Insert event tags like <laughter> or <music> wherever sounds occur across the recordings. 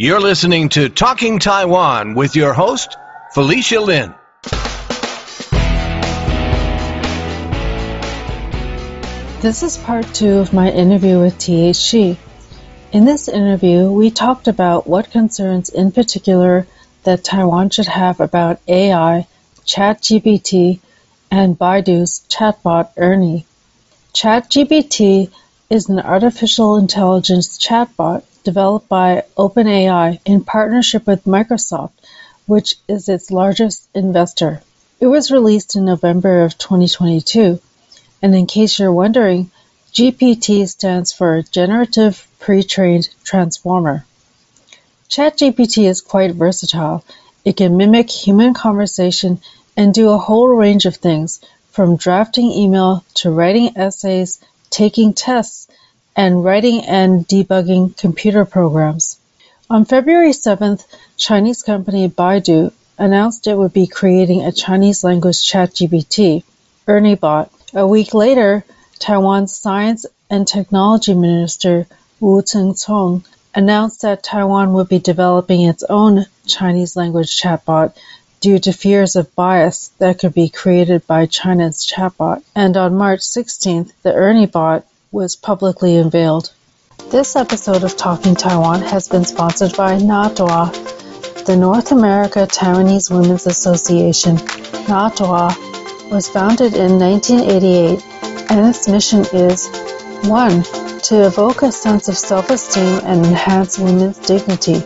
You're listening to Talking Taiwan with your host, Felicia Lin. This is part two of my interview with T.H. In this interview, we talked about what concerns in particular that Taiwan should have about AI, ChatGPT, and Baidu's chatbot Ernie. ChatGPT is an artificial intelligence chatbot developed by OpenAI in partnership with Microsoft, which is its largest investor. It was released in November of 2022 and in case you're wondering, GPT stands for Generative Pre-trained Transformer. ChatGPT is quite versatile. It can mimic human conversation and do a whole range of things, from drafting email to writing essays, taking tests, and writing and debugging computer programs. On February 7th, Chinese company Baidu announced it would be creating a Chinese language ChatGPT, ErnieBot, a week later, Taiwan's Science and Technology Minister Wu Tseng-tsong announced that Taiwan would be developing its own Chinese language chatbot due to fears of bias that could be created by China's chatbot. And on March 16th, the ErnieBot was publicly unveiled. This episode of Talking Taiwan has been sponsored by NATWA, the North America Taiwanese Women's Association. NATWA was founded in 1988 and its mission is 1. To evoke a sense of self-esteem and enhance women's dignity.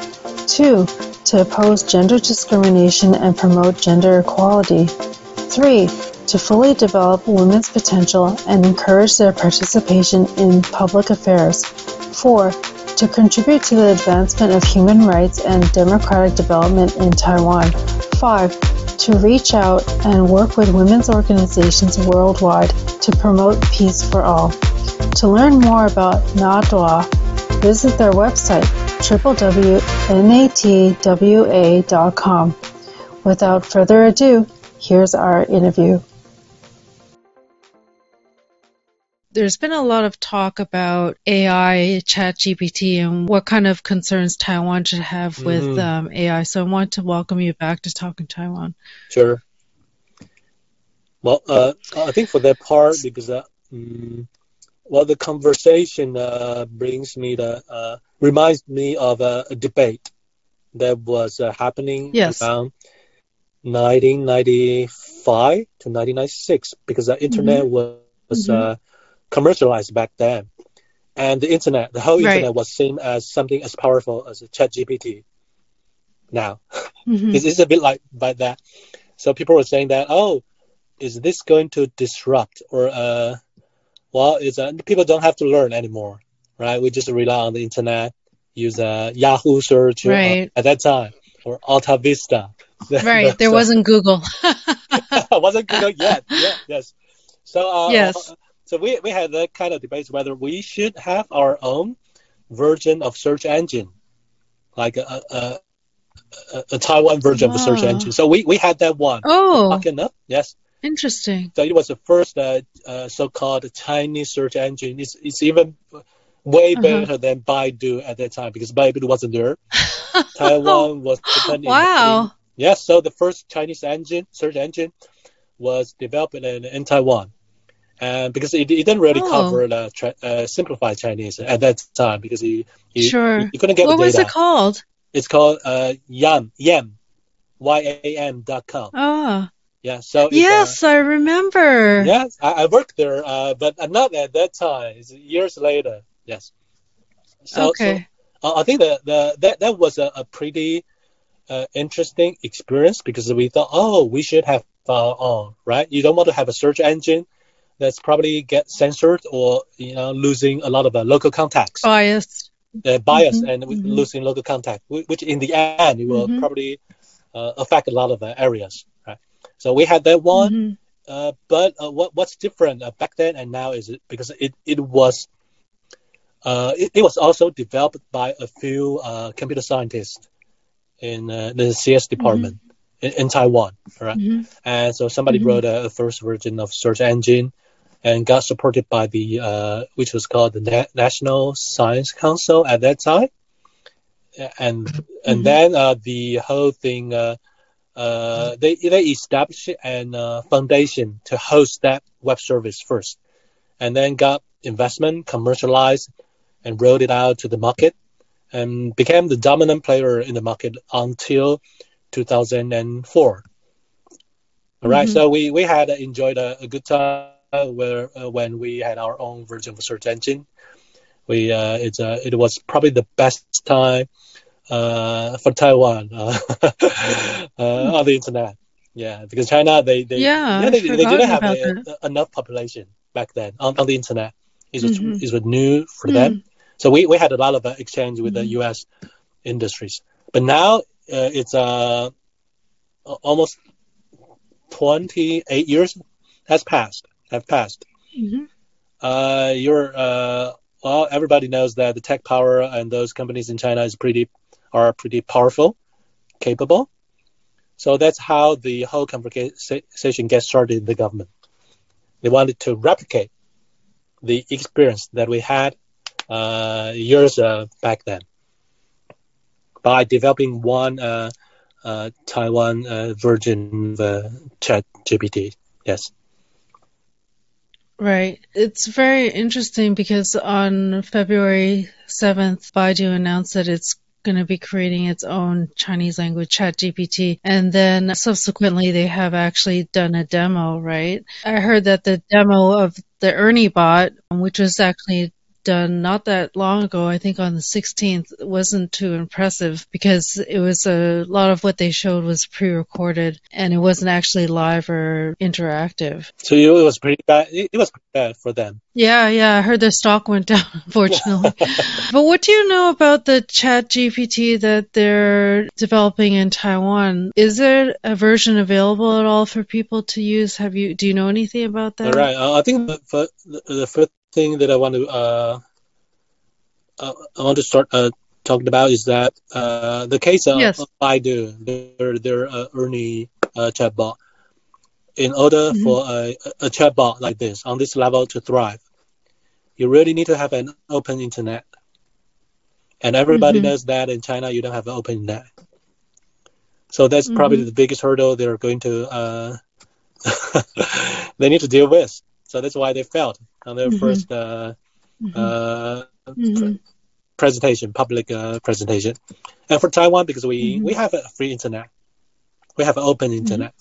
2. To oppose gender discrimination and promote gender equality. 3. To fully develop women's potential and encourage their participation in public affairs. 4. To contribute to the advancement of human rights and democratic development in Taiwan. 5 to reach out and work with women's organizations worldwide to promote peace for all. To learn more about NATWA, visit their website www.natwa.com. Without further ado, here's our interview. There's been a lot of talk about AI, ChatGPT, and what kind of concerns Taiwan should have with mm-hmm. um, AI. So I want to welcome you back to Talking Taiwan. Sure. Well, uh, I think for that part, because uh, mm, well, the conversation uh, brings me the uh, reminds me of a, a debate that was uh, happening yes. around 1995 to 1996 because the internet mm-hmm. was. Mm-hmm commercialized back then. And the internet, the whole right. internet was seen as something as powerful as ChatGPT now. Mm-hmm. <laughs> it's, it's a bit like by that. So people were saying that, oh, is this going to disrupt or uh, well, is uh, people don't have to learn anymore, right? We just rely on the internet, use uh, Yahoo search uh, right. uh, at that time or Alta Vista. <laughs> Right, there so, wasn't Google. <laughs> wasn't Google yet. Yeah, yes. So uh, yes. So we, we had that kind of debate whether we should have our own version of search engine, like a, a, a, a Taiwan version wow. of the search engine. So we, we had that one. Oh, popping up. Yes. Interesting. So it was the first uh, uh, so-called Chinese search engine. It's, it's even way uh-huh. better than Baidu at that time because Baidu wasn't there. <laughs> Taiwan was wow. In, yes, so the first Chinese engine search engine was developed in, in Taiwan and because it, it didn't really oh. cover the tra- uh, simplified Chinese at that time because you you, sure. you, you couldn't get it. what was it called? It's called uh, Yam Yam Y A M dot com. Oh. Yeah. So yes, uh, I remember. Yes, I, I worked there, uh, but not at that time. It's years later. Yes. So, okay. So, uh, I think that the that that was a, a pretty uh, interesting experience because we thought, oh, we should have our own, right? You don't want to have a search engine that's probably get censored or you know losing a lot of uh, local contacts. Biased. Uh, bias mm-hmm, and mm-hmm. losing local contact, which in the end it will mm-hmm. probably uh, affect a lot of uh, areas. Right. So we had that one, mm-hmm. uh, but uh, what what's different uh, back then and now is it because it it was. Uh, it, it was also developed by a few uh, computer scientists in uh, the CS department mm-hmm. in, in, Taiwan, right? Mm-hmm. And so somebody mm-hmm. wrote a, a, first version of search engine, and got supported by the uh, which was called the Na- National Science Council at that time. and and mm-hmm. then uh, the whole thing uh, uh, they they established an uh, foundation to host that web service first, and then got investment, commercialized, and rolled it out to the market, and became the dominant player in the market until 2004. All right, mm-hmm. so we we had enjoyed a, a good time where uh, when we had our own version of search engine. We uh, it's uh, it was probably the best time uh, for Taiwan uh, <laughs> uh, on the internet. Yeah, because China they they yeah, yeah they, they didn't have a, enough population back then on, on the internet. It was mm-hmm. it was new for mm them. So we, we had a lot of uh, exchange with mm-hmm. the U.S. industries. But now uh, it's uh, almost 28 years has passed have passed. Mm-hmm. Uh, you're uh, well, everybody knows that the tech power and those companies in China is pretty are pretty powerful, capable. So that's how the whole conversation gets started in the government. They wanted to replicate the experience that we had uh, years uh, back then by developing one uh, uh Taiwan uh, version of Chat GPT. Yes. Right. It's very interesting because on February 7th, Baidu announced that it's going to be creating its own Chinese language chat GPT. And then subsequently they have actually done a demo, right? I heard that the demo of the Ernie bot, which was actually done not that long ago, I think on the 16th, wasn't too impressive because it was a lot of what they showed was pre-recorded and it wasn't actually live or interactive. So it was pretty bad. It was pretty bad for them. Yeah, yeah, I heard their stock went down, <laughs> unfortunately. <laughs> but what do you know about the Chat GPT that they're developing in Taiwan? Is there a version available at all for people to use? Have you do you know anything about that? All right, uh, I think the, the first thing that I want to uh, uh, I want to start uh, talking about is that uh, the case of, yes. Baidu, their their uh, Ernie uh, chatbot. In order mm-hmm. for a, a chatbot like this on this level to thrive, you really need to have an open internet. And everybody mm-hmm. knows that in China you don't have an open internet. So that's mm-hmm. probably the biggest hurdle they're going to uh, <laughs> they need to deal with. So that's why they failed on their mm-hmm. first uh, mm-hmm. uh, mm-hmm. presentation, public uh, presentation. And for Taiwan, because we, mm-hmm. we have a free internet, we have an open mm-hmm. internet.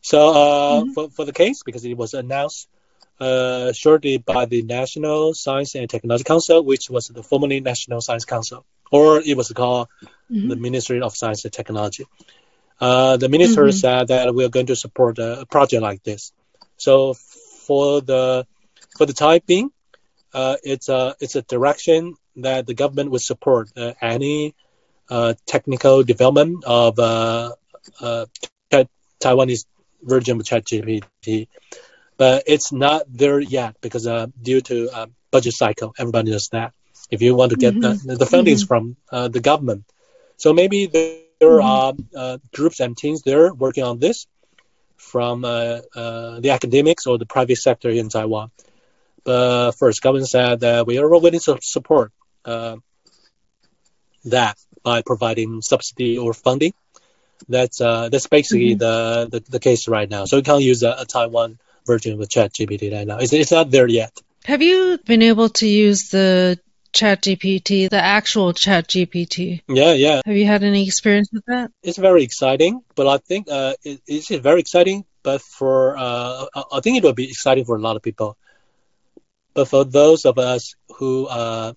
So uh, for, for the case, because it was announced uh, shortly by the National Science and Technology Council, which was the formerly National Science Council, or it was called mm-hmm. the Ministry of Science and Technology. Uh, the minister mm-hmm. said that we are going to support a project like this. So for the for the time being, uh, it's a it's a direction that the government would support uh, any uh, technical development of uh, uh, Taiwanese version of ChatGPT, but it's not there yet because uh, due to budget cycle, everybody knows that. If you want to get mm-hmm. the, the fundings mm-hmm. from the government, so maybe there mm-hmm. are groups and teams there working on this from uh, uh, the academics or the private sector in Taiwan. But first, government said that we are willing to support uh, that by providing subsidy or funding. That's that's basically mm-hmm. the, the, the case right now. So we can't use a, a Taiwan version of ChatGPT right now. It's, it's not there yet. Have you been able to use the Chat GPT, the actual Chat GPT. Yeah, yeah. Have you had any experience with that? It's very exciting, but I think uh, it, it's very exciting. But for uh, I think it will be exciting for a lot of people. But for those of us who uh,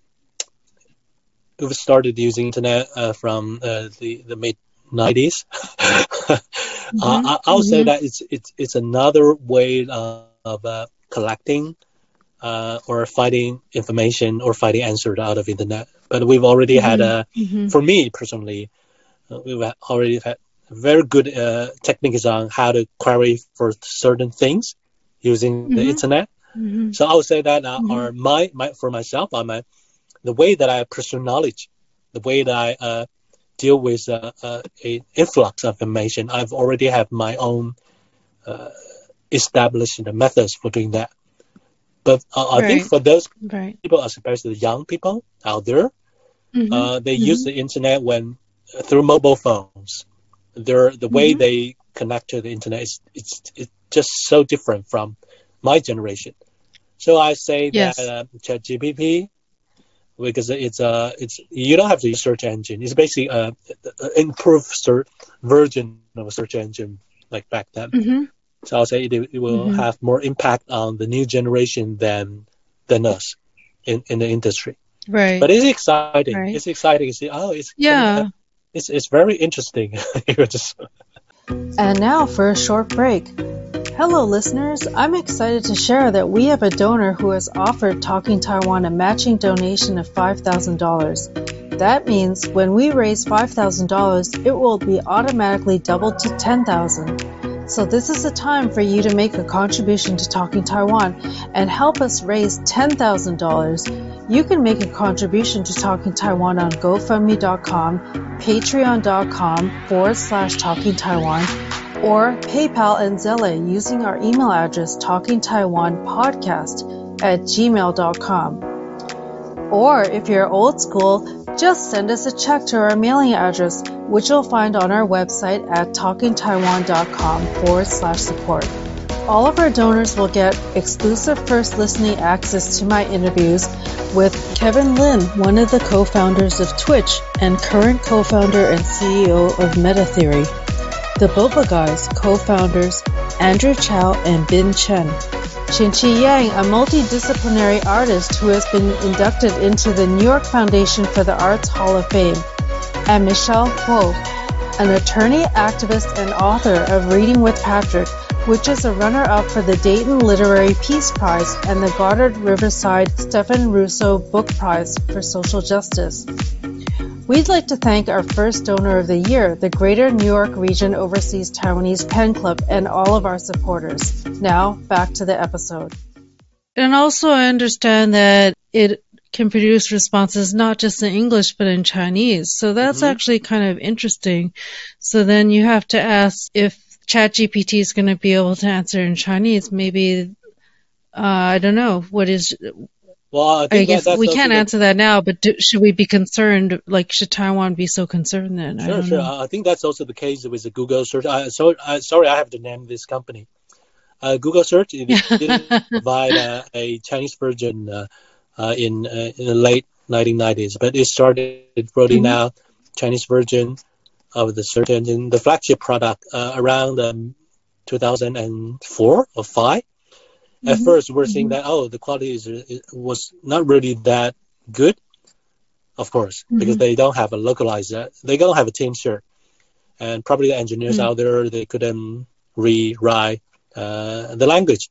who've started using internet uh, from uh, the the mid 90s, <laughs> mm-hmm. I, would mm-hmm. say that it's it's it's another way of uh, collecting uh, or finding information or finding answers out of internet. But we've already mm-hmm. had a, mm-hmm. for me personally, uh, we've already had very good uh, techniques on how to query for certain things using mm-hmm. the internet. Mm-hmm. So I would say that uh, mm-hmm. are my, my for myself, the way that I pursue knowledge, the way that I uh, deal with uh, uh, a influx of information. I've already have my own established methods for doing that. But uh, I think for those right. people, especially the young people out there, Mm-hmm. Uh, they mm-hmm. use the internet when uh, through mobile phones. They're, the way mm-hmm. they connect to the internet is it's, it's just so different from my generation. So I say yes. that uh, ChatGPT because it's a uh, it's you don't have to use search engine. It's basically a, a improved search version of a search engine like back then. Mm-hmm. So I'll say it, it will mm-hmm. have more impact on the new generation than than us in, in the industry. Right. But it's exciting. Right. It's exciting to see. Oh, it's yeah. It's it's very interesting. <laughs> just... And now for a short break. Hello, listeners. I'm excited to share that we have a donor who has offered Talking Taiwan a matching donation of $5,000. That means when we raise $5,000, it will be automatically doubled to 10,000. So this is the time for you to make a contribution to Talking Taiwan and help us raise $10,000. You can make a contribution to Talking Taiwan on GoFundMe.com, Patreon.com forward slash Talking Taiwan or PayPal and Zelle using our email address talkingtaiwanpodcast at gmail.com. Or if you're old school, just send us a check to our mailing address, which you'll find on our website at talkingtaiwan.com forward slash support. All of our donors will get exclusive first listening access to my interviews with Kevin Lin, one of the co-founders of Twitch and current co-founder and CEO of MetaTheory. The Boba Guys co-founders Andrew Chau and Bin Chen. Chin-Chih Yang, a multidisciplinary artist who has been inducted into the New York Foundation for the Arts Hall of Fame. And Michelle Kuo, an attorney, activist, and author of Reading with Patrick, which is a runner-up for the Dayton Literary Peace Prize and the Goddard Riverside Stephen Russo Book Prize for Social Justice. We'd like to thank our first donor of the year, the Greater New York Region Overseas Taiwanese Pen Club, and all of our supporters. Now, back to the episode. And also, I understand that it can produce responses not just in English but in Chinese. So that's mm-hmm. actually kind of interesting. So then you have to ask if ChatGPT is going to be able to answer in Chinese. Maybe uh, I don't know what is well, I, I guess we can't answer that now, but do, should we be concerned? Like, should Taiwan be so concerned then? Sure, sure. Know. I think that's also the case with the Google search. I, so, I, sorry, I have to name this company. Uh, Google search it <laughs> didn't provide uh, a Chinese version uh, uh in, uh, in the late 1990s, but it started rolling mm-hmm. out Chinese version of the search engine, the flagship product, uh, around um, 2004 or five. At mm-hmm. first, we're seeing mm-hmm. that oh, the quality is was not really that good, of course, mm-hmm. because they don't have a localized, uh, they don't have a team shirt, and probably the engineers mm. out there they couldn't rewrite uh, the language,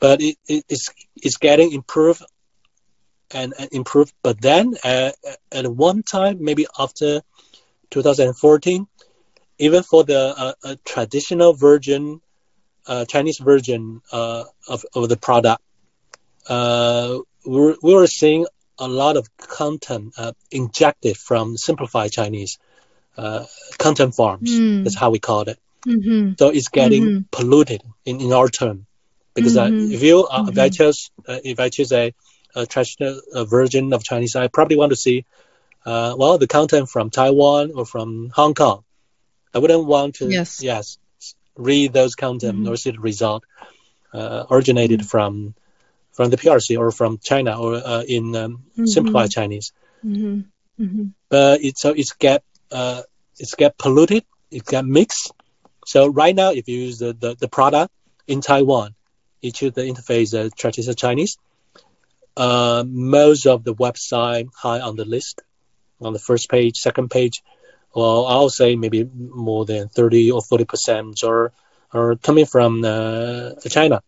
but it, it, it's it's getting improved and, and improved. But then uh, at one time, maybe after 2014, even for the uh, traditional version uh, Chinese version uh, of, of the product, uh, we, were, we were seeing a lot of content uh, injected from simplified Chinese uh, content farms. Mm. That's how we call it. Mm-hmm. So it's getting mm-hmm. polluted in, in our term. Because uh, mm-hmm. if you if I mm-hmm. choose if I choose a, a traditional version of Chinese, I probably want to see well the content from Taiwan or from Hong Kong. I wouldn't want to yes, yes read those content mm-hmm. or see the result uh, originated mm-hmm. from from the PRC or from China or uh, in um, mm-hmm. simplified Chinese. Mm-hmm. Mm-hmm. But it's so it's get uh, it's get polluted, it get mixed. So right now, if you use the, the, the product in Taiwan, you choose the interface uh, traditional Chinese. Uh, most of the website high on the list, on the first page, second page, well, I'll say maybe more than 30 or 40 percent are, are coming from uh, China.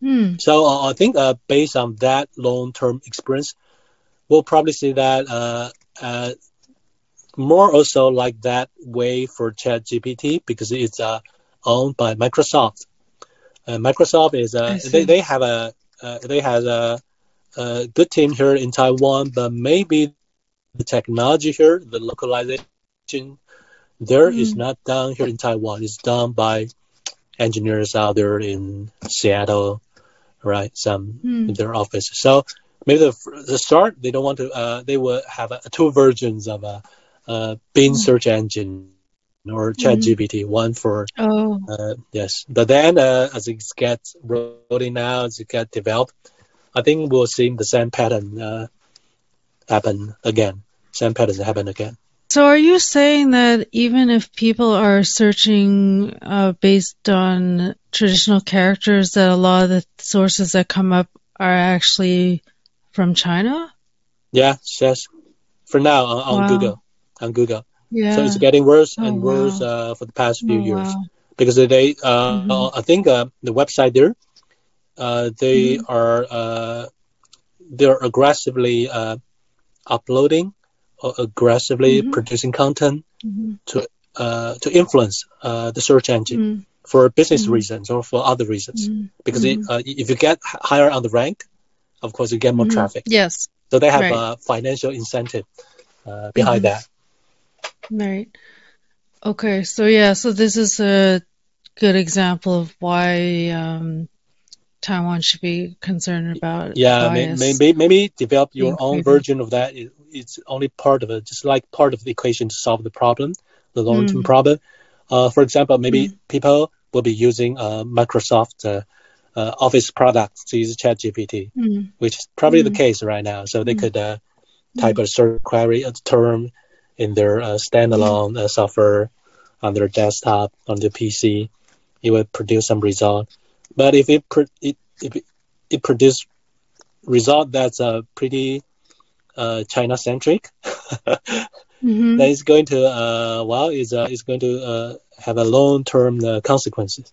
Hmm. So uh, I think uh, based on that long-term experience, we'll probably see that uh, uh, more also like that way for ChatGPT because it's uh, owned by Microsoft. Microsoft is they, they have a they have a, a good team here in Taiwan, but maybe the technology here, the localization there mm. is not done here in Taiwan. It's done by engineers out there in Seattle, right? Some mm. in their office. So maybe the the start they don't want to. Uh, they will have uh, two versions of a, a Bing mm-hmm. search engine or ChatGPT. Mm-hmm. One for oh uh, yes, but then uh, as it gets rolling out, as it gets developed, I think we'll see the same pattern uh, happen again. Same patterns happen again. So, are you saying that even if people are searching uh, based on traditional characters, that a lot of the sources that come up are actually from China? Yeah, yes. For now, on, on wow. Google, on Google. Yeah. So it's getting worse and oh, worse wow. uh, for the past few oh, years wow. because they, uh, mm-hmm. I think uh, the website there, uh, they mm-hmm. are uh, they're aggressively uh, uploading aggressively mm-hmm. producing content mm-hmm. to uh, to influence uh, the search engine mm-hmm. for business mm-hmm. reasons or for other reasons. Mm-hmm. Because it, uh, if you get higher on the rank, of course you get more traffic. Yes. So they have right. a financial incentive uh, behind that. Right. Okay. So yeah. So this is a good example of why um, Taiwan should be concerned about. Yeah, maybe, maybe develop your own version of that it's only part of it, just like part of the equation to solve the problem, the long-term mm. problem. Uh, for example, maybe mm. people will be using uh, Microsoft uh, uh Office products to use ChatGPT, mm. which is probably the mm. case right now. So they mm. could uh, type a search query, a term in their uh, standalone software on their desktop, on their PC. It would produce some result. But if it, pro- it, if it, it produce result that's a pretty uh, China centric, mm-hmm. that is going to uh, well is uh, is going to uh, have a long term uh, consequences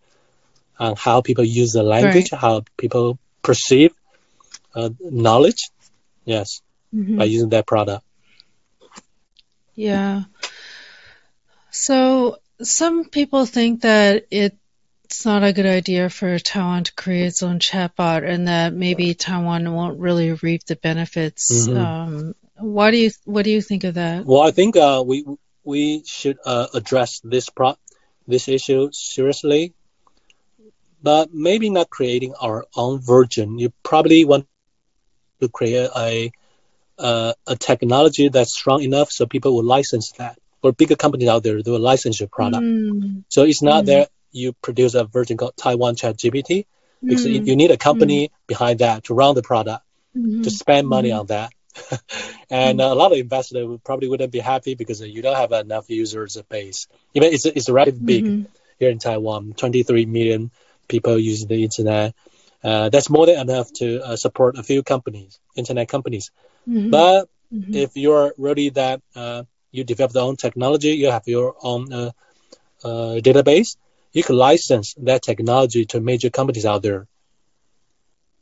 on how people use the language, right. how people perceive uh, knowledge. Yes, mm-hmm. by using that product. Yeah. So some people think that it it's not a good idea for Taiwan to create its own chatbot, and that maybe Taiwan won't really reap the benefits. Mm-hmm. Um, why do you what do you think of that? Well, I think uh, we we should uh, address this pro this issue seriously, but maybe not creating our own version. You probably want to create a uh, a technology that's strong enough so people will license that. Or bigger companies out there, they will license your product. Mm. So it's not mm. You produce a version called Taiwan Chat GPT because mm. you need a company mm. behind that to run the product, mm-hmm. to spend money mm-hmm. on that. <laughs> and mm. uh, a lot of investors probably wouldn't be happy because you don't have enough users base. Even it's it's relatively big mm-hmm. here in Taiwan, 23 million people using the internet. Uh, that's more than enough to uh, support a few companies, internet companies. Mm-hmm. But mm-hmm. if you're really that uh, you develop your own technology, you have your own uh, uh, database, you can license that technology to major companies out there.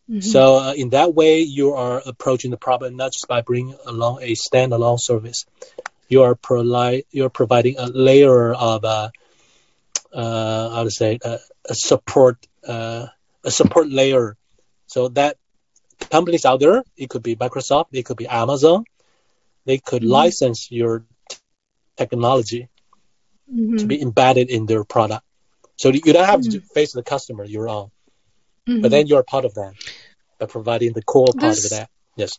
Mm-hmm. So uh, in that way, you are approaching the problem not just by bringing along a standalone service. You are pro- you're providing a layer of uh, uh, how to say uh, a support uh, a support layer, so that companies out there, it could be Microsoft, it could be Amazon, they could mm-hmm. license your technology mm-hmm. to be embedded in their product. So you don't have mm-hmm. to face the customer, you're on. Mm-hmm. But then you're part of that by providing the core part this, of that. Yes.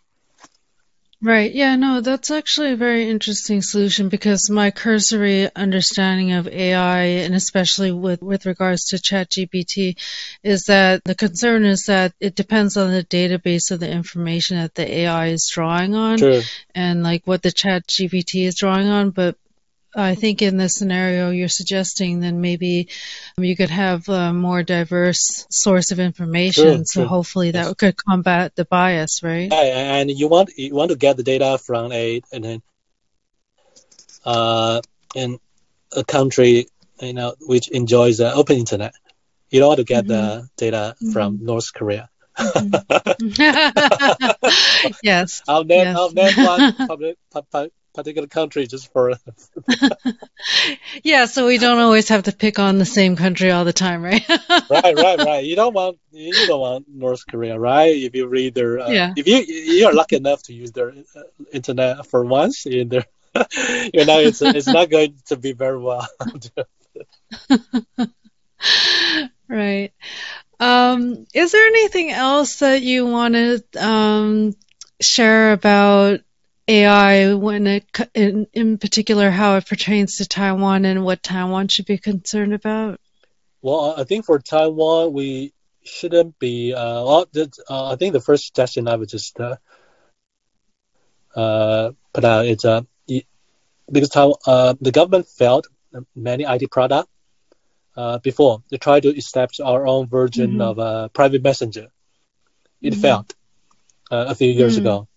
Right. Yeah, no, that's actually a very interesting solution because my cursory understanding of AI and especially with, with regards to ChatGPT is that the concern is that it depends on the database of the information that the AI is drawing on True. and like what the ChatGPT is drawing on, but I think in this scenario you're suggesting, then maybe you could have a more diverse source of information. True, so true. hopefully that yes. could combat the bias, right? Yeah, and you want you want to get the data from a and then uh in a country you know which enjoys the open internet. You don't want to get mm-hmm. the data mm-hmm. from North Korea. Mm-hmm. <laughs> <laughs> yes. I'll name, yes. I'll name one <laughs> public, public, particular country just for <laughs> yeah so we don't always have to pick on the same country all the time right? <laughs> Right right <laughs> right. You don't want you don't want north korea right? If you read their uh, yeah. if you you're lucky enough to use their uh, internet for once in their you know it's it's not going to be very well. Right. Um, is there anything else that you want to um, share about AI when it, in, in particular, how it pertains to Taiwan and what Taiwan should be concerned about? Well, I think for Taiwan, we shouldn't be. Uh, well, uh, I think the first suggestion I would just uh, uh, put out is uh, because uh, the government failed many IT products uh, before. They tried to establish our own version mm-hmm. of a private messenger. It mm-hmm. failed uh, a few years mm-hmm. ago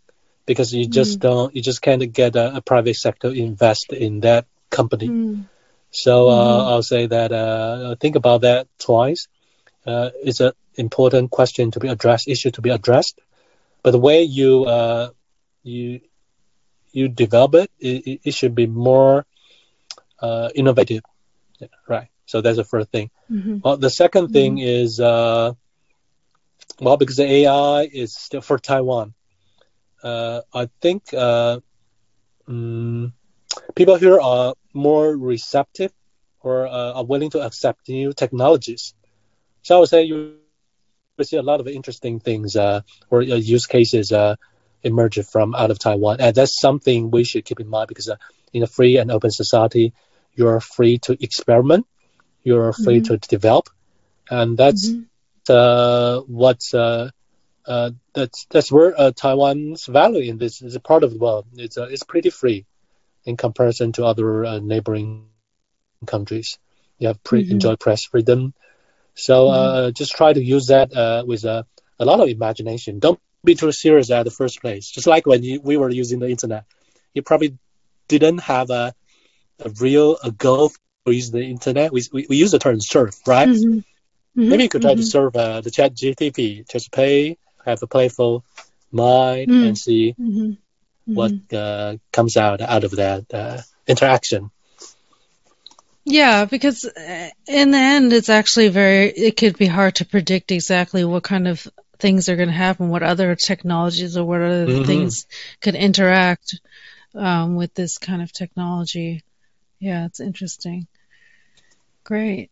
because you just mm-hmm. don't, you just can't get a, a, private sector invest in that company. Mm-hmm. So uh, mm-hmm. I'll say that uh, think about that twice. Uh, it's an important question to be addressed, issue to be addressed. But the way you you you develop it, it, it should be more uh, innovative, yeah, right? So that's the first thing. Mm-hmm. Well, the 2nd mm-hmm. thing is uh, well because the AI is still for Taiwan. Uh, I think uh, um, people here are more receptive or uh, are willing to accept new technologies. So I would say you see a lot of interesting things uh, or uh, use cases uh, emerge from out of Taiwan. And that's something we should keep in mind because uh, in a free and open society, you're free to experiment, you're free mm-hmm. to develop, and that's mm-hmm. uh, what's uh, that's that's where uh, Taiwan's value in this is a part of the world. It's uh, it's pretty free in comparison to other uh, neighboring countries. You have pre- mm-hmm. enjoy press freedom, so uh, mm-hmm. just try to use that uh, with a, a lot of imagination. Don't be too serious at the first place. Just like when you, we were using the internet, you probably didn't have a, a real a goal for using the internet. We, we, we use the term surf, right? Mm-hmm. Mm-hmm. Maybe you could try mm-hmm. to surf uh, the chat GTP, just pay, have a playful mind mm. and see mm-hmm. what mm-hmm. uh, comes out out of that uh, interaction. Yeah, because uh, in the end, it's actually very, it could be hard to predict exactly what kind of things are going to happen, what other technologies or what other mm-hmm. things could interact um, with this kind of technology. Yeah, it's interesting. Great.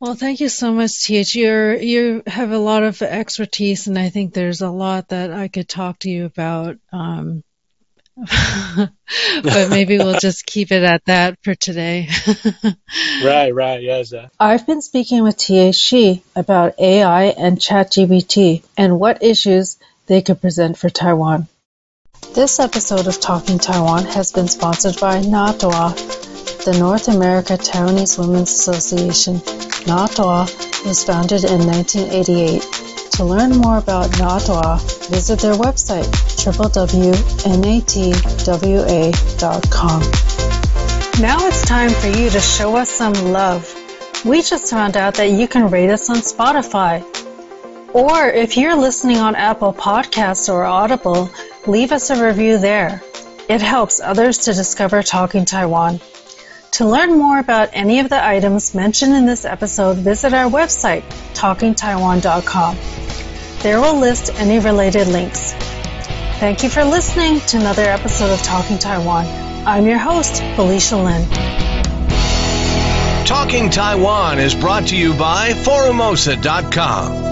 Well, thank you so much, TH. you you have a lot of expertise, and I think there's a lot that I could talk to you about. Um, <laughs> but maybe we'll <laughs> just keep it at that for today. <laughs> right, right, yes. I've been speaking with T.H. Schee about AI and ChatGPT and what issues they could present for Taiwan. This episode of Talking Taiwan has been sponsored by NATWA, the North America Taiwanese Women's Association. NATWA was founded in 1988 to learn more about NATWA, visit their website www.natwa.com. Now it's time for you to show us some love. We just found out that you can rate us on Spotify. Or if you're listening on Apple Podcasts or Audible, leave us a review there. It helps others to discover Talking Taiwan. To learn more about any of the items mentioned in this episode, visit our website, talkingtaiwan.com. There we'll list any related links. Thank you for listening to another episode of Talking Taiwan. I'm your host, Felicia Lin. Talking Taiwan is brought to you by Forumosa.com